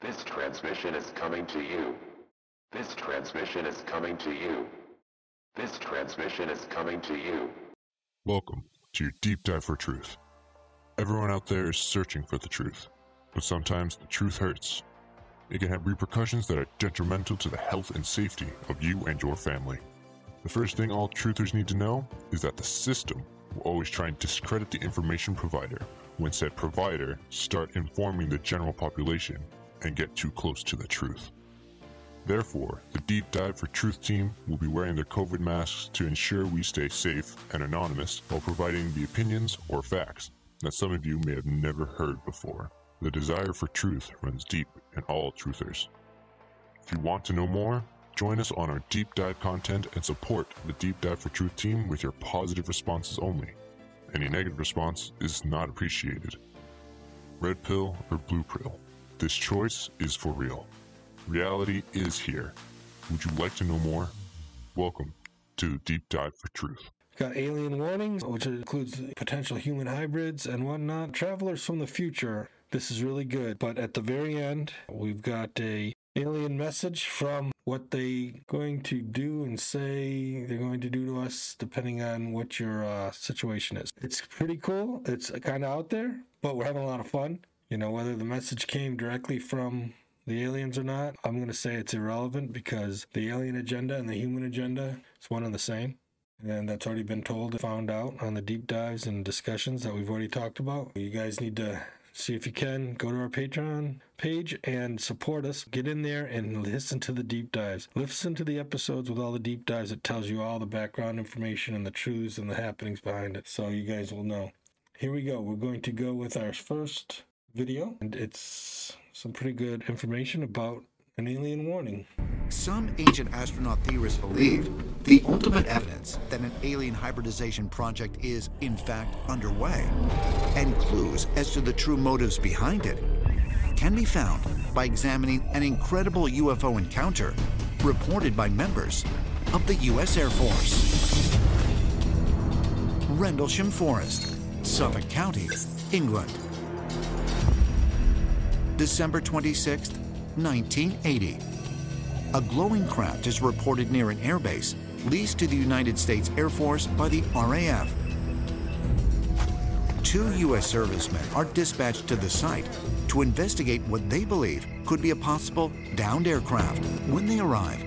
This transmission is coming to you. This transmission is coming to you. This transmission is coming to you. Welcome to your deep dive for truth. Everyone out there is searching for the truth, but sometimes the truth hurts. It can have repercussions that are detrimental to the health and safety of you and your family. The first thing all truthers need to know is that the system will always try and discredit the information provider when said provider start informing the general population and get too close to the truth. Therefore, the Deep Dive for Truth team will be wearing their COVID masks to ensure we stay safe and anonymous while providing the opinions or facts that some of you may have never heard before. The desire for truth runs deep in all truthers. If you want to know more, join us on our deep dive content and support the Deep Dive for Truth team with your positive responses only. Any negative response is not appreciated. Red pill or blue pill? This choice is for real. Reality is here. Would you like to know more? Welcome to Deep Dive for Truth. Got alien warnings, which includes potential human hybrids and whatnot. Travelers from the future. This is really good. But at the very end, we've got a alien message from what they going to do and say they're going to do to us depending on what your uh, situation is. It's pretty cool. It's kind of out there, but we're having a lot of fun. You know, whether the message came directly from the aliens or not, I'm going to say it's irrelevant because the alien agenda and the human agenda is one and the same. And that's already been told and found out on the deep dives and discussions that we've already talked about. You guys need to see if you can go to our Patreon page and support us. Get in there and listen to the deep dives. Listen to the episodes with all the deep dives. It tells you all the background information and the truths and the happenings behind it. So you guys will know. Here we go. We're going to go with our first video, and it's some pretty good information about an alien warning. Some ancient astronaut theorists believe the ultimate evidence that an alien hybridization project is, in fact, underway, and clues as to the true motives behind it, can be found by examining an incredible UFO encounter reported by members of the U.S. Air Force. Rendlesham Forest, Suffolk County, England. December 26, 1980. A glowing craft is reported near an airbase leased to the United States Air Force by the RAF. Two U.S. servicemen are dispatched to the site to investigate what they believe could be a possible downed aircraft. When they arrive,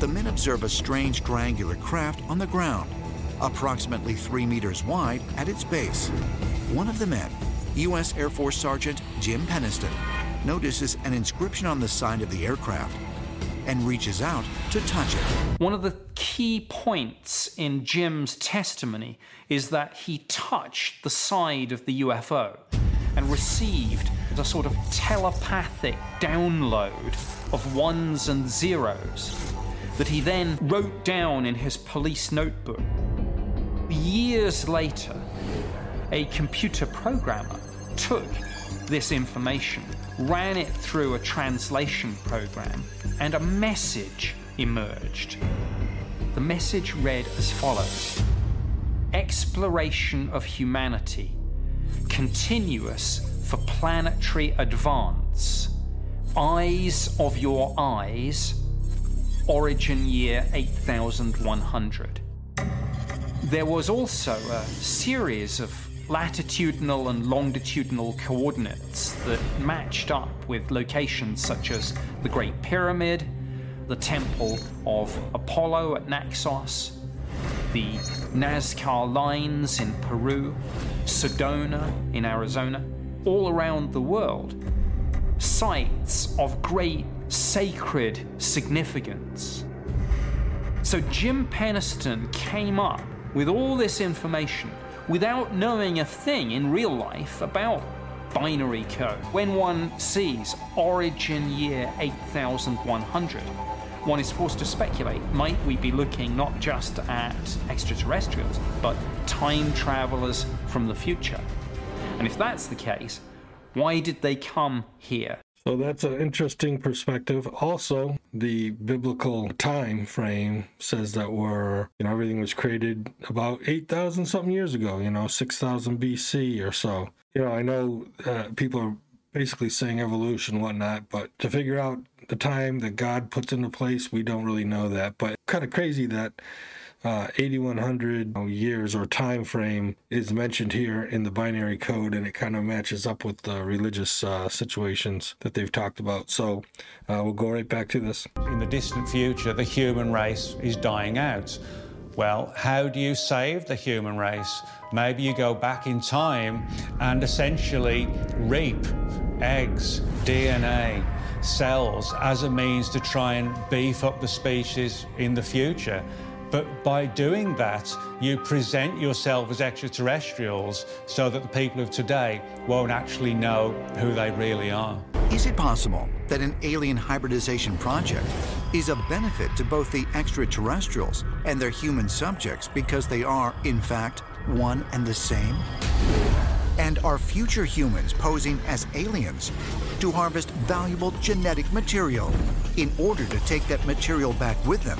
the men observe a strange triangular craft on the ground, approximately three meters wide at its base. One of the men U.S. Air Force Sergeant Jim Penniston notices an inscription on the side of the aircraft and reaches out to touch it. One of the key points in Jim's testimony is that he touched the side of the UFO and received a sort of telepathic download of ones and zeros that he then wrote down in his police notebook. Years later, a computer programmer took this information, ran it through a translation program, and a message emerged. The message read as follows Exploration of humanity, continuous for planetary advance, eyes of your eyes, origin year 8100. There was also a series of latitudinal and longitudinal coordinates that matched up with locations such as the Great Pyramid, the Temple of Apollo at Naxos, the Nazca Lines in Peru, Sedona in Arizona, all around the world. Sites of great sacred significance. So Jim Penniston came up with all this information without knowing a thing in real life about binary code. When one sees origin year 8100, one is forced to speculate might we be looking not just at extraterrestrials, but time travelers from the future? And if that's the case, why did they come here? So that's an interesting perspective. Also, the biblical time frame says that we're, you know, everything was created about 8,000 something years ago, you know, 6,000 BC or so. You know, I know uh, people are basically saying evolution, whatnot. But to figure out the time that God puts into place, we don't really know that. But kind of crazy that uh, 8100 years or time frame is mentioned here in the binary code and it kind of matches up with the religious uh, situations that they've talked about. So uh, we'll go right back to this. In the distant future the human race is dying out. Well how do you save the human race? Maybe you go back in time and essentially reap eggs dna cells as a means to try and beef up the species in the future but by doing that, you present yourself as extraterrestrials so that the people of today won't actually know who they really are. Is it possible that an alien hybridization project is a benefit to both the extraterrestrials and their human subjects because they are, in fact, one and the same? And are future humans posing as aliens to harvest valuable genetic material in order to take that material back with them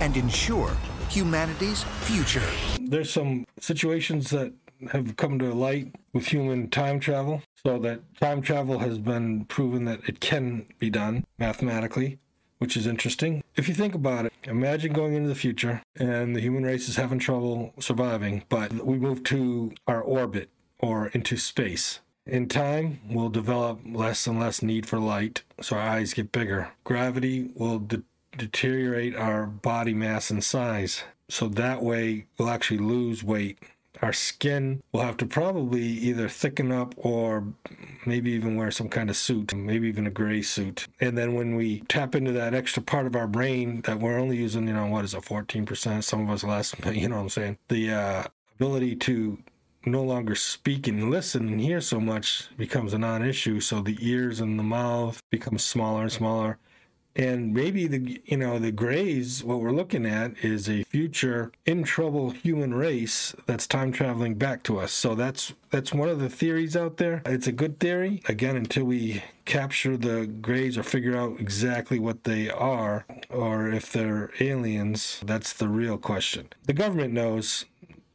and ensure humanity's future. There's some situations that have come to light with human time travel, so that time travel has been proven that it can be done mathematically, which is interesting. If you think about it, imagine going into the future and the human race is having trouble surviving, but we move to our orbit or into space. In time, we'll develop less and less need for light, so our eyes get bigger. Gravity will de- deteriorate our body mass and size. So that way we'll actually lose weight. Our skin will have to probably either thicken up or maybe even wear some kind of suit, maybe even a gray suit. And then when we tap into that extra part of our brain that we're only using, you know, what is it, 14%, some of us less, you know what I'm saying? The uh, ability to no longer speak and listen and hear so much becomes a non issue. So the ears and the mouth become smaller and smaller and maybe the you know the grays what we're looking at is a future in trouble human race that's time traveling back to us. So that's that's one of the theories out there. It's a good theory. Again until we capture the grays or figure out exactly what they are or if they're aliens that's the real question. The government knows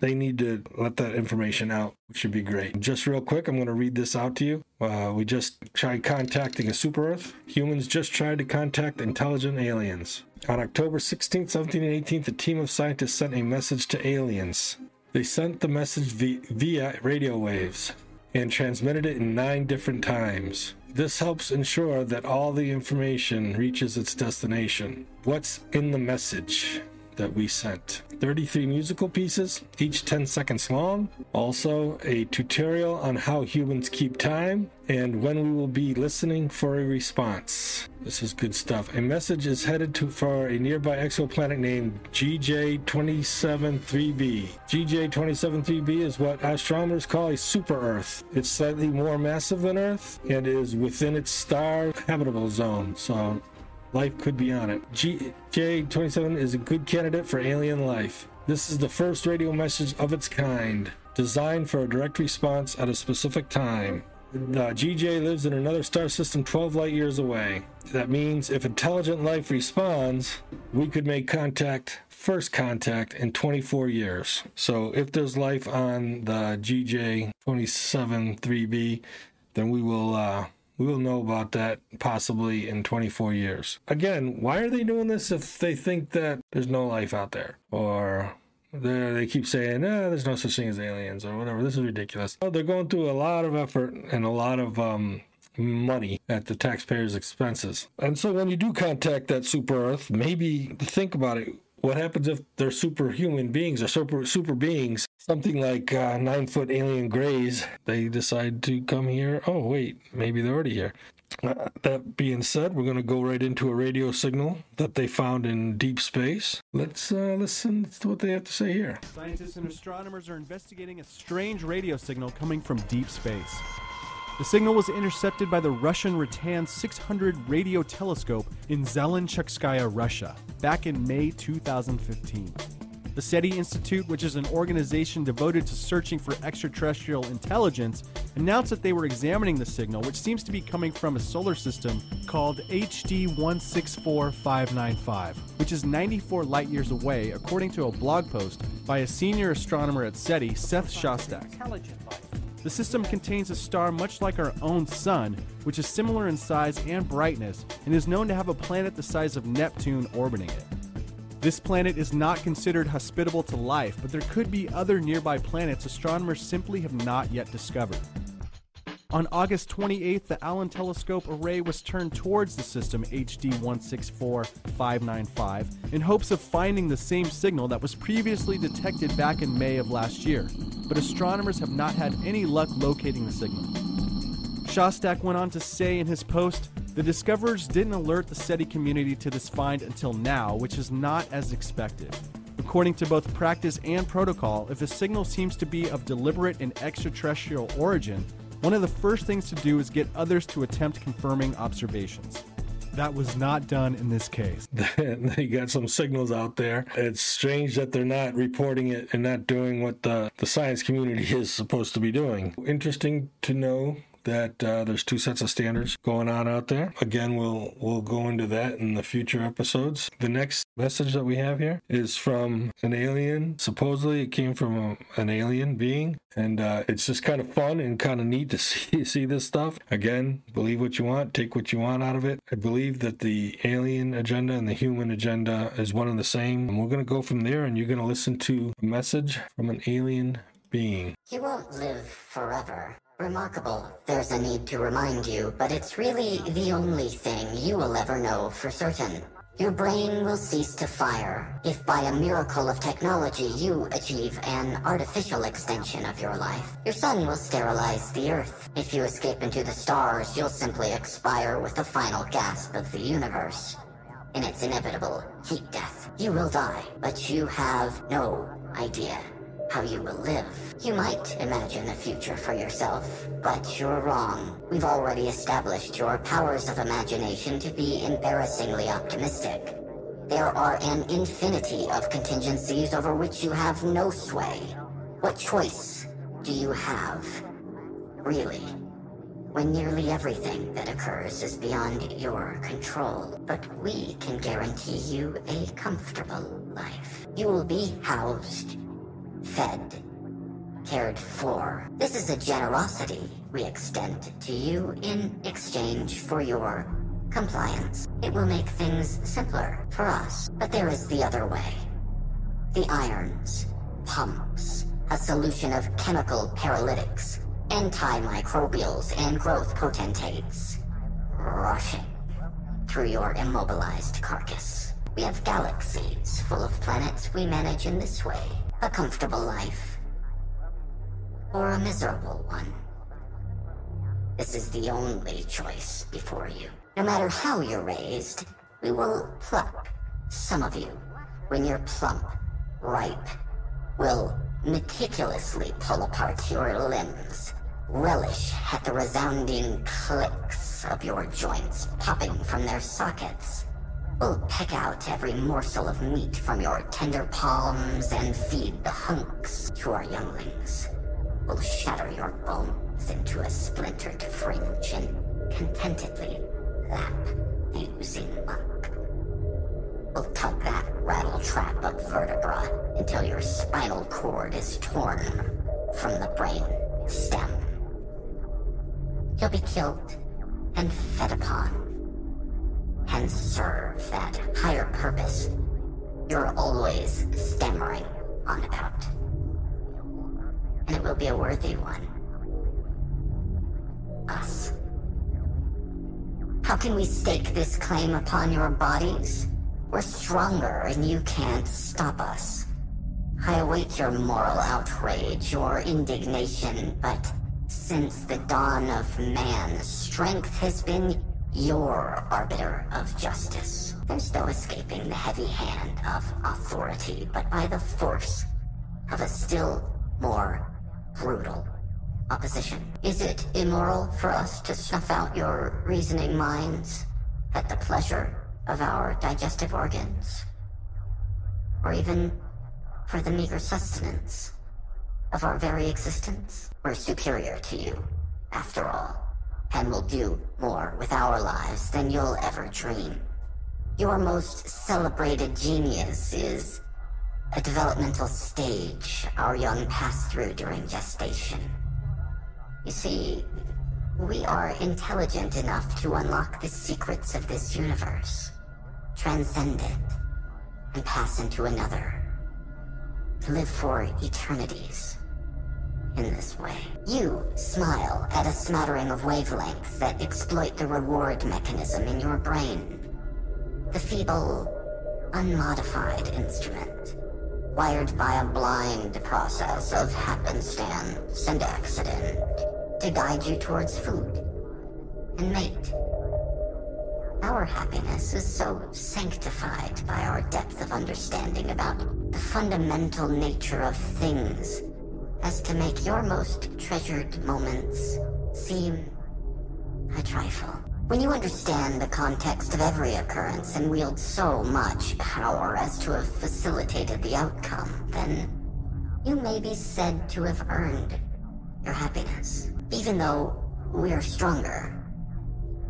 they need to let that information out, which should be great. Just real quick, I'm going to read this out to you. Uh, we just tried contacting a super Earth. Humans just tried to contact intelligent aliens. On October 16th, 17th, and 18th, a team of scientists sent a message to aliens. They sent the message via, via radio waves and transmitted it in nine different times. This helps ensure that all the information reaches its destination. What's in the message? That we sent. 33 musical pieces, each 10 seconds long. Also, a tutorial on how humans keep time and when we will be listening for a response. This is good stuff. A message is headed to for a nearby exoplanet named GJ273b. GJ273b is what astronomers call a super Earth. It's slightly more massive than Earth and is within its star habitable zone. So life could be on it. GJ27 is a good candidate for alien life. This is the first radio message of its kind, designed for a direct response at a specific time. The GJ lives in another star system 12 light years away. That means if intelligent life responds, we could make contact, first contact, in 24 years. So if there's life on the GJ 27 3B, then we will uh, we will know about that possibly in 24 years. Again, why are they doing this if they think that there's no life out there? Or they keep saying, eh, there's no such thing as aliens or whatever. This is ridiculous. Oh, they're going through a lot of effort and a lot of um, money at the taxpayers' expenses. And so when you do contact that super Earth, maybe think about it what happens if they're superhuman beings or super super beings? Something like uh, nine foot alien grays. They decide to come here. Oh wait, maybe they're already here. Uh, that being said, we're going to go right into a radio signal that they found in deep space. Let's uh, listen to what they have to say here. Scientists and astronomers are investigating a strange radio signal coming from deep space. The signal was intercepted by the Russian Ratan 600 radio telescope in Zelenchukskaya, Russia, back in May 2015. The SETI Institute, which is an organization devoted to searching for extraterrestrial intelligence, announced that they were examining the signal, which seems to be coming from a solar system called HD 164595, which is 94 light years away, according to a blog post by a senior astronomer at SETI, Seth Shostak. The system contains a star much like our own Sun, which is similar in size and brightness, and is known to have a planet the size of Neptune orbiting it. This planet is not considered hospitable to life, but there could be other nearby planets astronomers simply have not yet discovered. On August 28th, the Allen Telescope array was turned towards the system HD 164595 in hopes of finding the same signal that was previously detected back in May of last year, but astronomers have not had any luck locating the signal. Shostak went on to say in his post, the discoverers didn't alert the SETI community to this find until now, which is not as expected. According to both practice and protocol, if a signal seems to be of deliberate and extraterrestrial origin, one of the first things to do is get others to attempt confirming observations. That was not done in this case. they got some signals out there. It's strange that they're not reporting it and not doing what the, the science community is supposed to be doing. Interesting to know that uh, there's two sets of standards going on out there. Again, we'll we'll go into that in the future episodes. The next message that we have here is from an alien. Supposedly, it came from a, an alien being, and uh, it's just kind of fun and kind of neat to see see this stuff. Again, believe what you want, take what you want out of it. I believe that the alien agenda and the human agenda is one and the same. And we're to go from there, and you're to listen to a message from an alien being. You won't live forever. Remarkable. There's a need to remind you, but it's really the only thing you will ever know for certain. Your brain will cease to fire if by a miracle of technology you achieve an artificial extension of your life. Your sun will sterilize the earth. If you escape into the stars, you'll simply expire with the final gasp of the universe. In its inevitable heat death, you will die, but you have no idea how you will live. You might imagine a future for yourself, but you're wrong. We've already established your powers of imagination to be embarrassingly optimistic. There are an infinity of contingencies over which you have no sway. What choice do you have? Really? When nearly everything that occurs is beyond your control, but we can guarantee you a comfortable life. You will be housed fed, cared for. This is a generosity we extend to you in exchange for your compliance. It will make things simpler for us, but there is the other way. The irons, pumps, a solution of chemical paralytics, antimicrobials, and growth potentates rushing through your immobilized carcass. We have galaxies full of planets we manage in this way a comfortable life, or a miserable one. This is the only choice before you. No matter how you're raised, we will pluck some of you when you're plump, ripe. We'll meticulously pull apart your limbs, relish at the resounding clicks of your joints popping from their sockets. We'll peck out every morsel of meat from your tender palms and feed the hunks to our younglings. We'll shatter your bones into a splintered fringe and contentedly lap the oozing muck. We'll tug that rattle trap of vertebra until your spinal cord is torn from the brain stem. You'll be killed and fed upon and serve that higher purpose you're always stammering on about. And it will be a worthy one. Us. How can we stake this claim upon your bodies? We're stronger and you can't stop us. I await your moral outrage, your indignation, but since the dawn of man, strength has been your arbiter of justice. There's no escaping the heavy hand of authority, but by the force of a still more brutal opposition. Is it immoral for us to snuff out your reasoning minds at the pleasure of our digestive organs? Or even for the meager sustenance of our very existence? We're superior to you, after all and will do more with our lives than you'll ever dream. Your most celebrated genius is a developmental stage our young pass through during gestation. You see, we are intelligent enough to unlock the secrets of this universe, transcend it, and pass into another. To live for eternities. In this way. You smile at a smattering of wavelengths that exploit the reward mechanism in your brain. The feeble, unmodified instrument, wired by a blind process of happenstance and accident to guide you towards food and mate. Our happiness is so sanctified by our depth of understanding about the fundamental nature of things as to make your most treasured moments seem a trifle. When you understand the context of every occurrence and wield so much power as to have facilitated the outcome, then you may be said to have earned your happiness. Even though we're stronger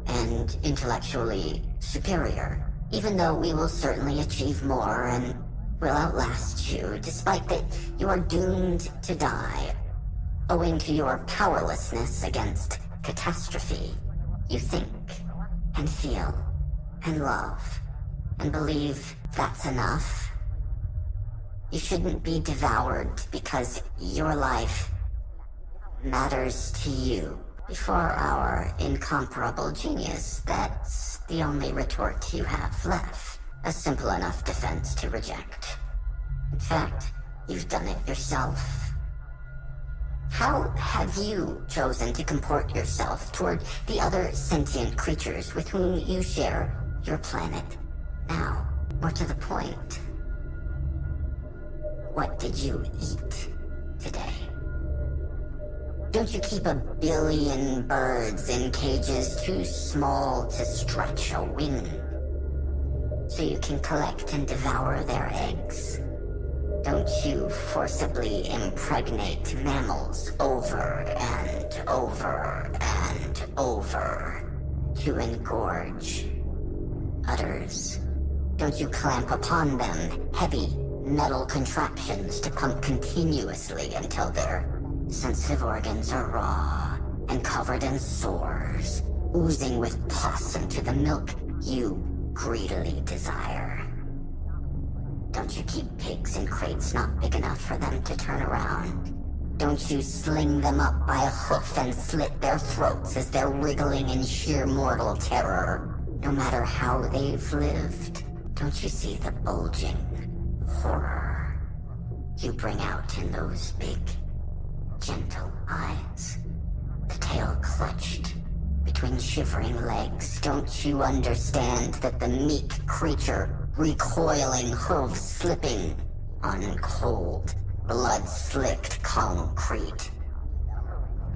and intellectually superior, even though we will certainly achieve more and will outlast you, despite that you are doomed to die, owing to your powerlessness against catastrophe. You think, and feel, and love, and believe that's enough. You shouldn't be devoured because your life matters to you. Before our incomparable genius, that's the only retort you have left. A simple enough defense to reject. In fact, you've done it yourself. How have you chosen to comport yourself toward the other sentient creatures with whom you share your planet? Now, more to the point, what did you eat today? Don't you keep a billion birds in cages too small to stretch a wing? So you can collect and devour their eggs? Don't you forcibly impregnate mammals over and over and over to engorge udders? Don't you clamp upon them heavy metal contraptions to pump continuously until their sensitive organs are raw and covered in sores, oozing with pus into the milk you greedily desire? Don't you keep pigs in crates not big enough for them to turn around? Don't you sling them up by a hoof and slit their throats as they're wriggling in sheer mortal terror, no matter how they've lived? Don't you see the bulging horror you bring out in those big, gentle eyes? The tail clutched between shivering legs. Don't you understand that the meek creature recoiling hooves slipping on cold, blood-slicked concrete,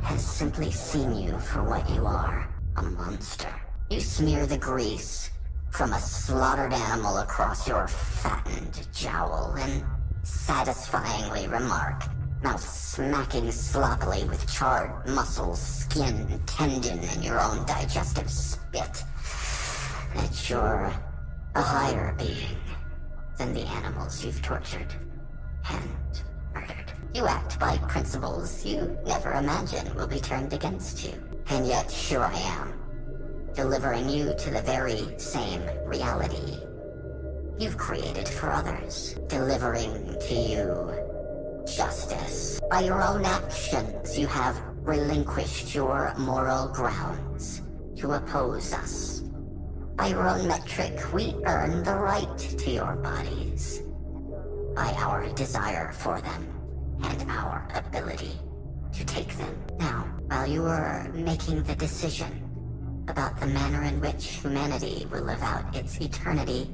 has simply seen you for what you are, a monster. You smear the grease from a slaughtered animal across your fattened jowl and satisfyingly remark, mouth smacking sloppily with charred muscles, skin, tendon, and your own digestive spit, that you're a higher being than the animals you've tortured and murdered. You act by principles you never imagine will be turned against you. And yet, here I am, delivering you to the very same reality you've created for others, delivering to you justice. By your own actions, you have relinquished your moral grounds to oppose us by your own metric, we earn the right to your bodies. By our desire for them, and our ability to take them. Now, while you were making the decision about the manner in which humanity will live out its eternity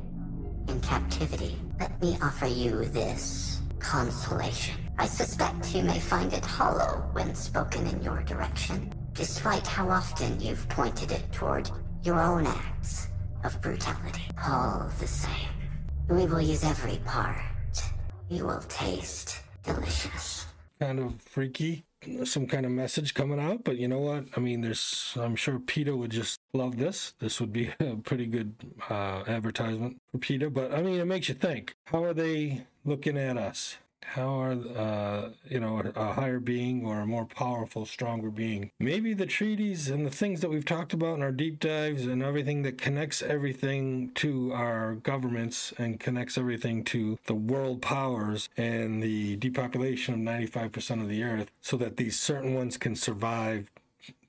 in captivity, let me offer you this consolation. I suspect you may find it hollow when spoken in your direction, despite how often you've pointed it toward your own acts of brutality. All the same, we will use every part. You will taste delicious. Kind of freaky, some kind of message coming out, but you know what? I mean, there's, I'm sure PETA would just love this. This would be a pretty good uh, advertisement for PETA, but I mean, it makes you think. How are they looking at us? How are, uh, you know, a higher being or a more powerful, stronger being? Maybe the treaties and the things that we've talked about in our deep dives and everything that connects everything to our governments and connects everything to the world powers and the depopulation of 95% of the earth so that these certain ones can survive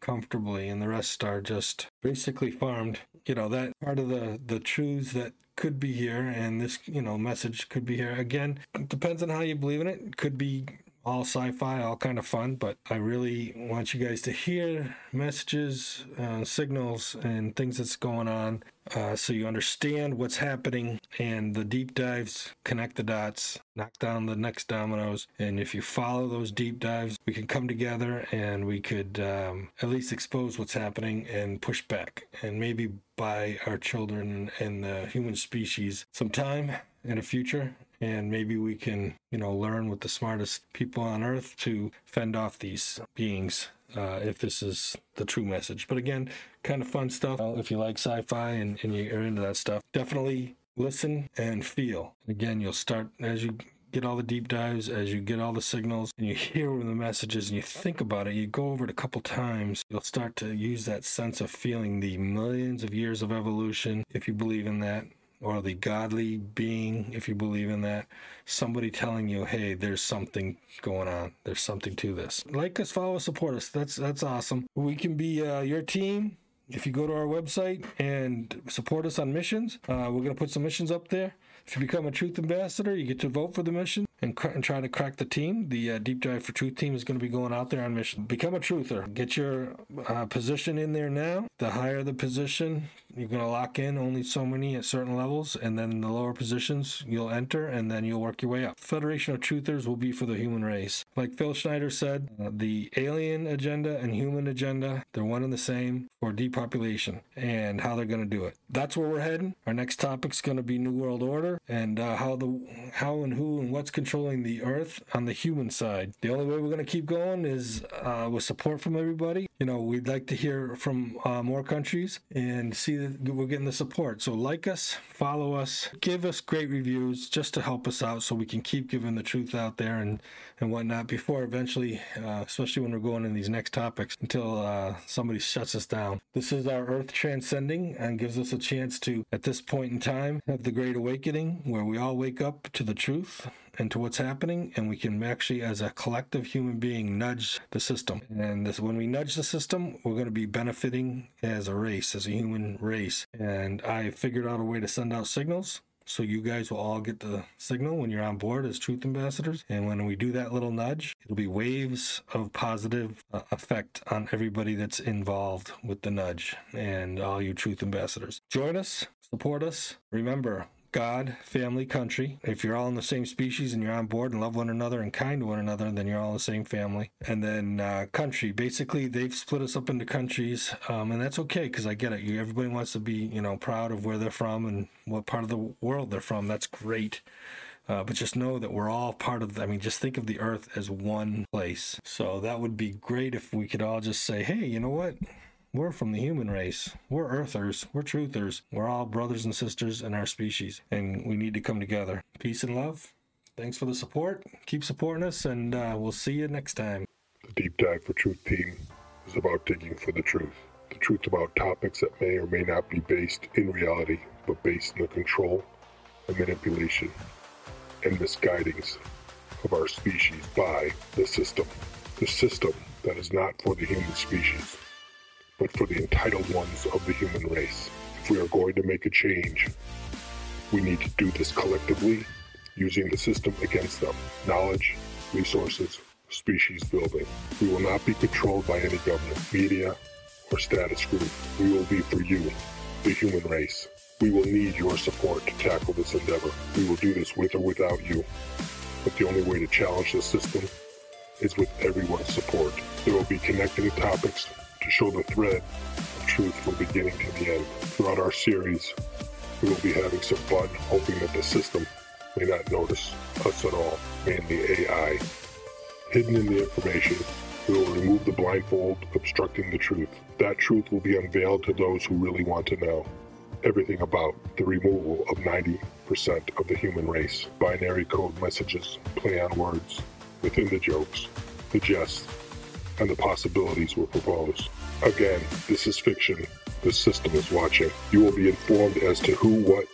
comfortably and the rest are just basically farmed you know that part of the the truths that could be here and this you know message could be here. Again depends on how you believe in it, it could be all sci-fi, all kind of fun, but I really want you guys to hear messages, uh, signals, and things that's going on, uh, so you understand what's happening. And the deep dives connect the dots, knock down the next dominoes, and if you follow those deep dives, we can come together and we could um, at least expose what's happening and push back, and maybe buy our children and the human species some time in the future and maybe we can, you know, learn with the smartest people on earth to fend off these beings uh, if this is the true message. But again, kind of fun stuff. If you like sci fi and, and you're into that stuff, definitely listen and feel. Again, you'll start as you get all the deep dives, as you get all the signals, and you hear the messages and you think about it, you go over it a couple times, you'll start to use that sense of feeling the millions of years of evolution, if you believe in that, or the godly being, if you believe in that, somebody telling you, hey, there's something going on. There's something to this. Like us, follow us, support us. That's that's awesome. We can be uh, your team. If you go to our website and support us on missions, uh, we're going to put some missions up there. If you become a Truth Ambassador, you get to vote for the mission and, cr- and try to crack the team. The uh, Deep Dive for Truth team is going to be going out there on mission. Become a truther. Get your uh, position in there now. The higher the position, you're going to lock in only so many at certain levels, and then the lower positions you'll enter, and then you'll work your way up. Federation of Truthers will be for the human race. Like Phil Schneider said, uh, the alien agenda and human agenda, they're one and the same for depopulation and how they're going to do it. That's where we're heading. Our next topic's going to be New World Order and uh, how the how and who and what's controlling the Earth on the human side. The only way we're going to keep going is uh, with support from everybody. You know, we'd like to hear from uh, more countries and see that we're getting the support. So like us, follow us, give us great reviews just to help us out so we can keep giving the truth out there and and whatnot before eventually, uh, especially when we're going in these next topics, until uh, somebody shuts us down. This is our Earth transcending and gives us a chance to, at this point in time, have the Great Awakening where we all wake up to the truth and to what's happening, and we can actually, as a collective human being, nudge the system. And this, when we nudge the system, we're going to be benefiting as a race, as a human race. And I figured out a way to send out signals so you guys will all get the signal when you're on board as truth ambassadors. And when we do that little nudge, it'll be waves of positive uh, effect on everybody that's involved with the nudge and all you truth ambassadors. Join us, support us. Remember, God, family, country. If you're all in the same species and you're on board and love one another and kind to one another, then you're all the same family. And then uh, country. Basically, they've split us up into countries, um, and that's okay because I get it. You, everybody wants to be, you know, proud of where they're from and what part of the world they're from. That's great. Uh, but just know that we're all part of, the, I mean, just think of the earth as one place. So that would be great if we could all just say, hey, you know what? We're from the human race. We're earthers. We're truthers. We're all brothers and sisters in our species, and we need to come together. Peace and love. Thanks for the support. Keep supporting us, and uh, we'll see you next time. The Deep Dive for Truth team is about digging for the truth. The truth about topics that may or may not be based in reality, but based in the control and manipulation and misguidings of our species by the system. The system that is not for the human species but for the entitled ones of the human race. If we are going to make a change, we need to do this collectively, using the system against them. Knowledge, resources, species building. We will not be controlled by any government, media, or status group. We will be for you, the human race. We will need your support to tackle this endeavor. We will do this with or without you. But the only way to challenge the system is with everyone's support. There will be connecting topics to show the thread of truth from beginning to the end. Throughout our series, we will be having some fun, hoping that the system may not notice us at all, mainly AI. Hidden in the information, we will remove the blindfold obstructing the truth. That truth will be unveiled to those who really want to know. everything about the removal of 90% of the human race. Binary code messages, play on words, within the jokes, the jests, and the possibilities were proposed. Again, this is fiction. The system is watching. You will be informed as to who, what,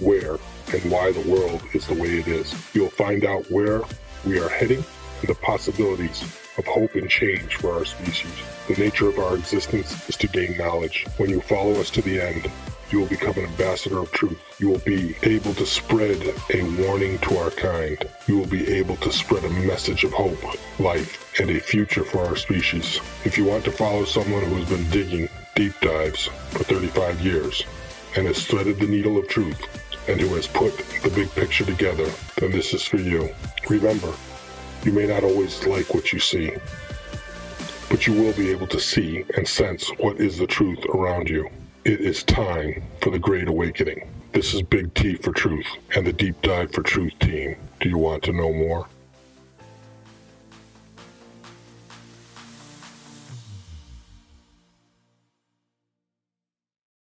where, and why the world is the way it is. You'll find out where we are heading and the possibilities of hope and change for our species. The nature of our existence is to gain knowledge. When you follow us to the end, you will become an ambassador of truth. You will be able to spread a warning to our kind. You will be able to spread a message of hope, life, and a future for our species. If you want to follow someone who has been digging deep dives for 35 years and has threaded the needle of truth and who has put the big picture together, then this is for you. Remember, you may not always like what you see, but you will be able to see and sense what is the truth around you. It is time for the Great Awakening. This is Big T for Truth and the Deep Dive for Truth team. Do you want to know more?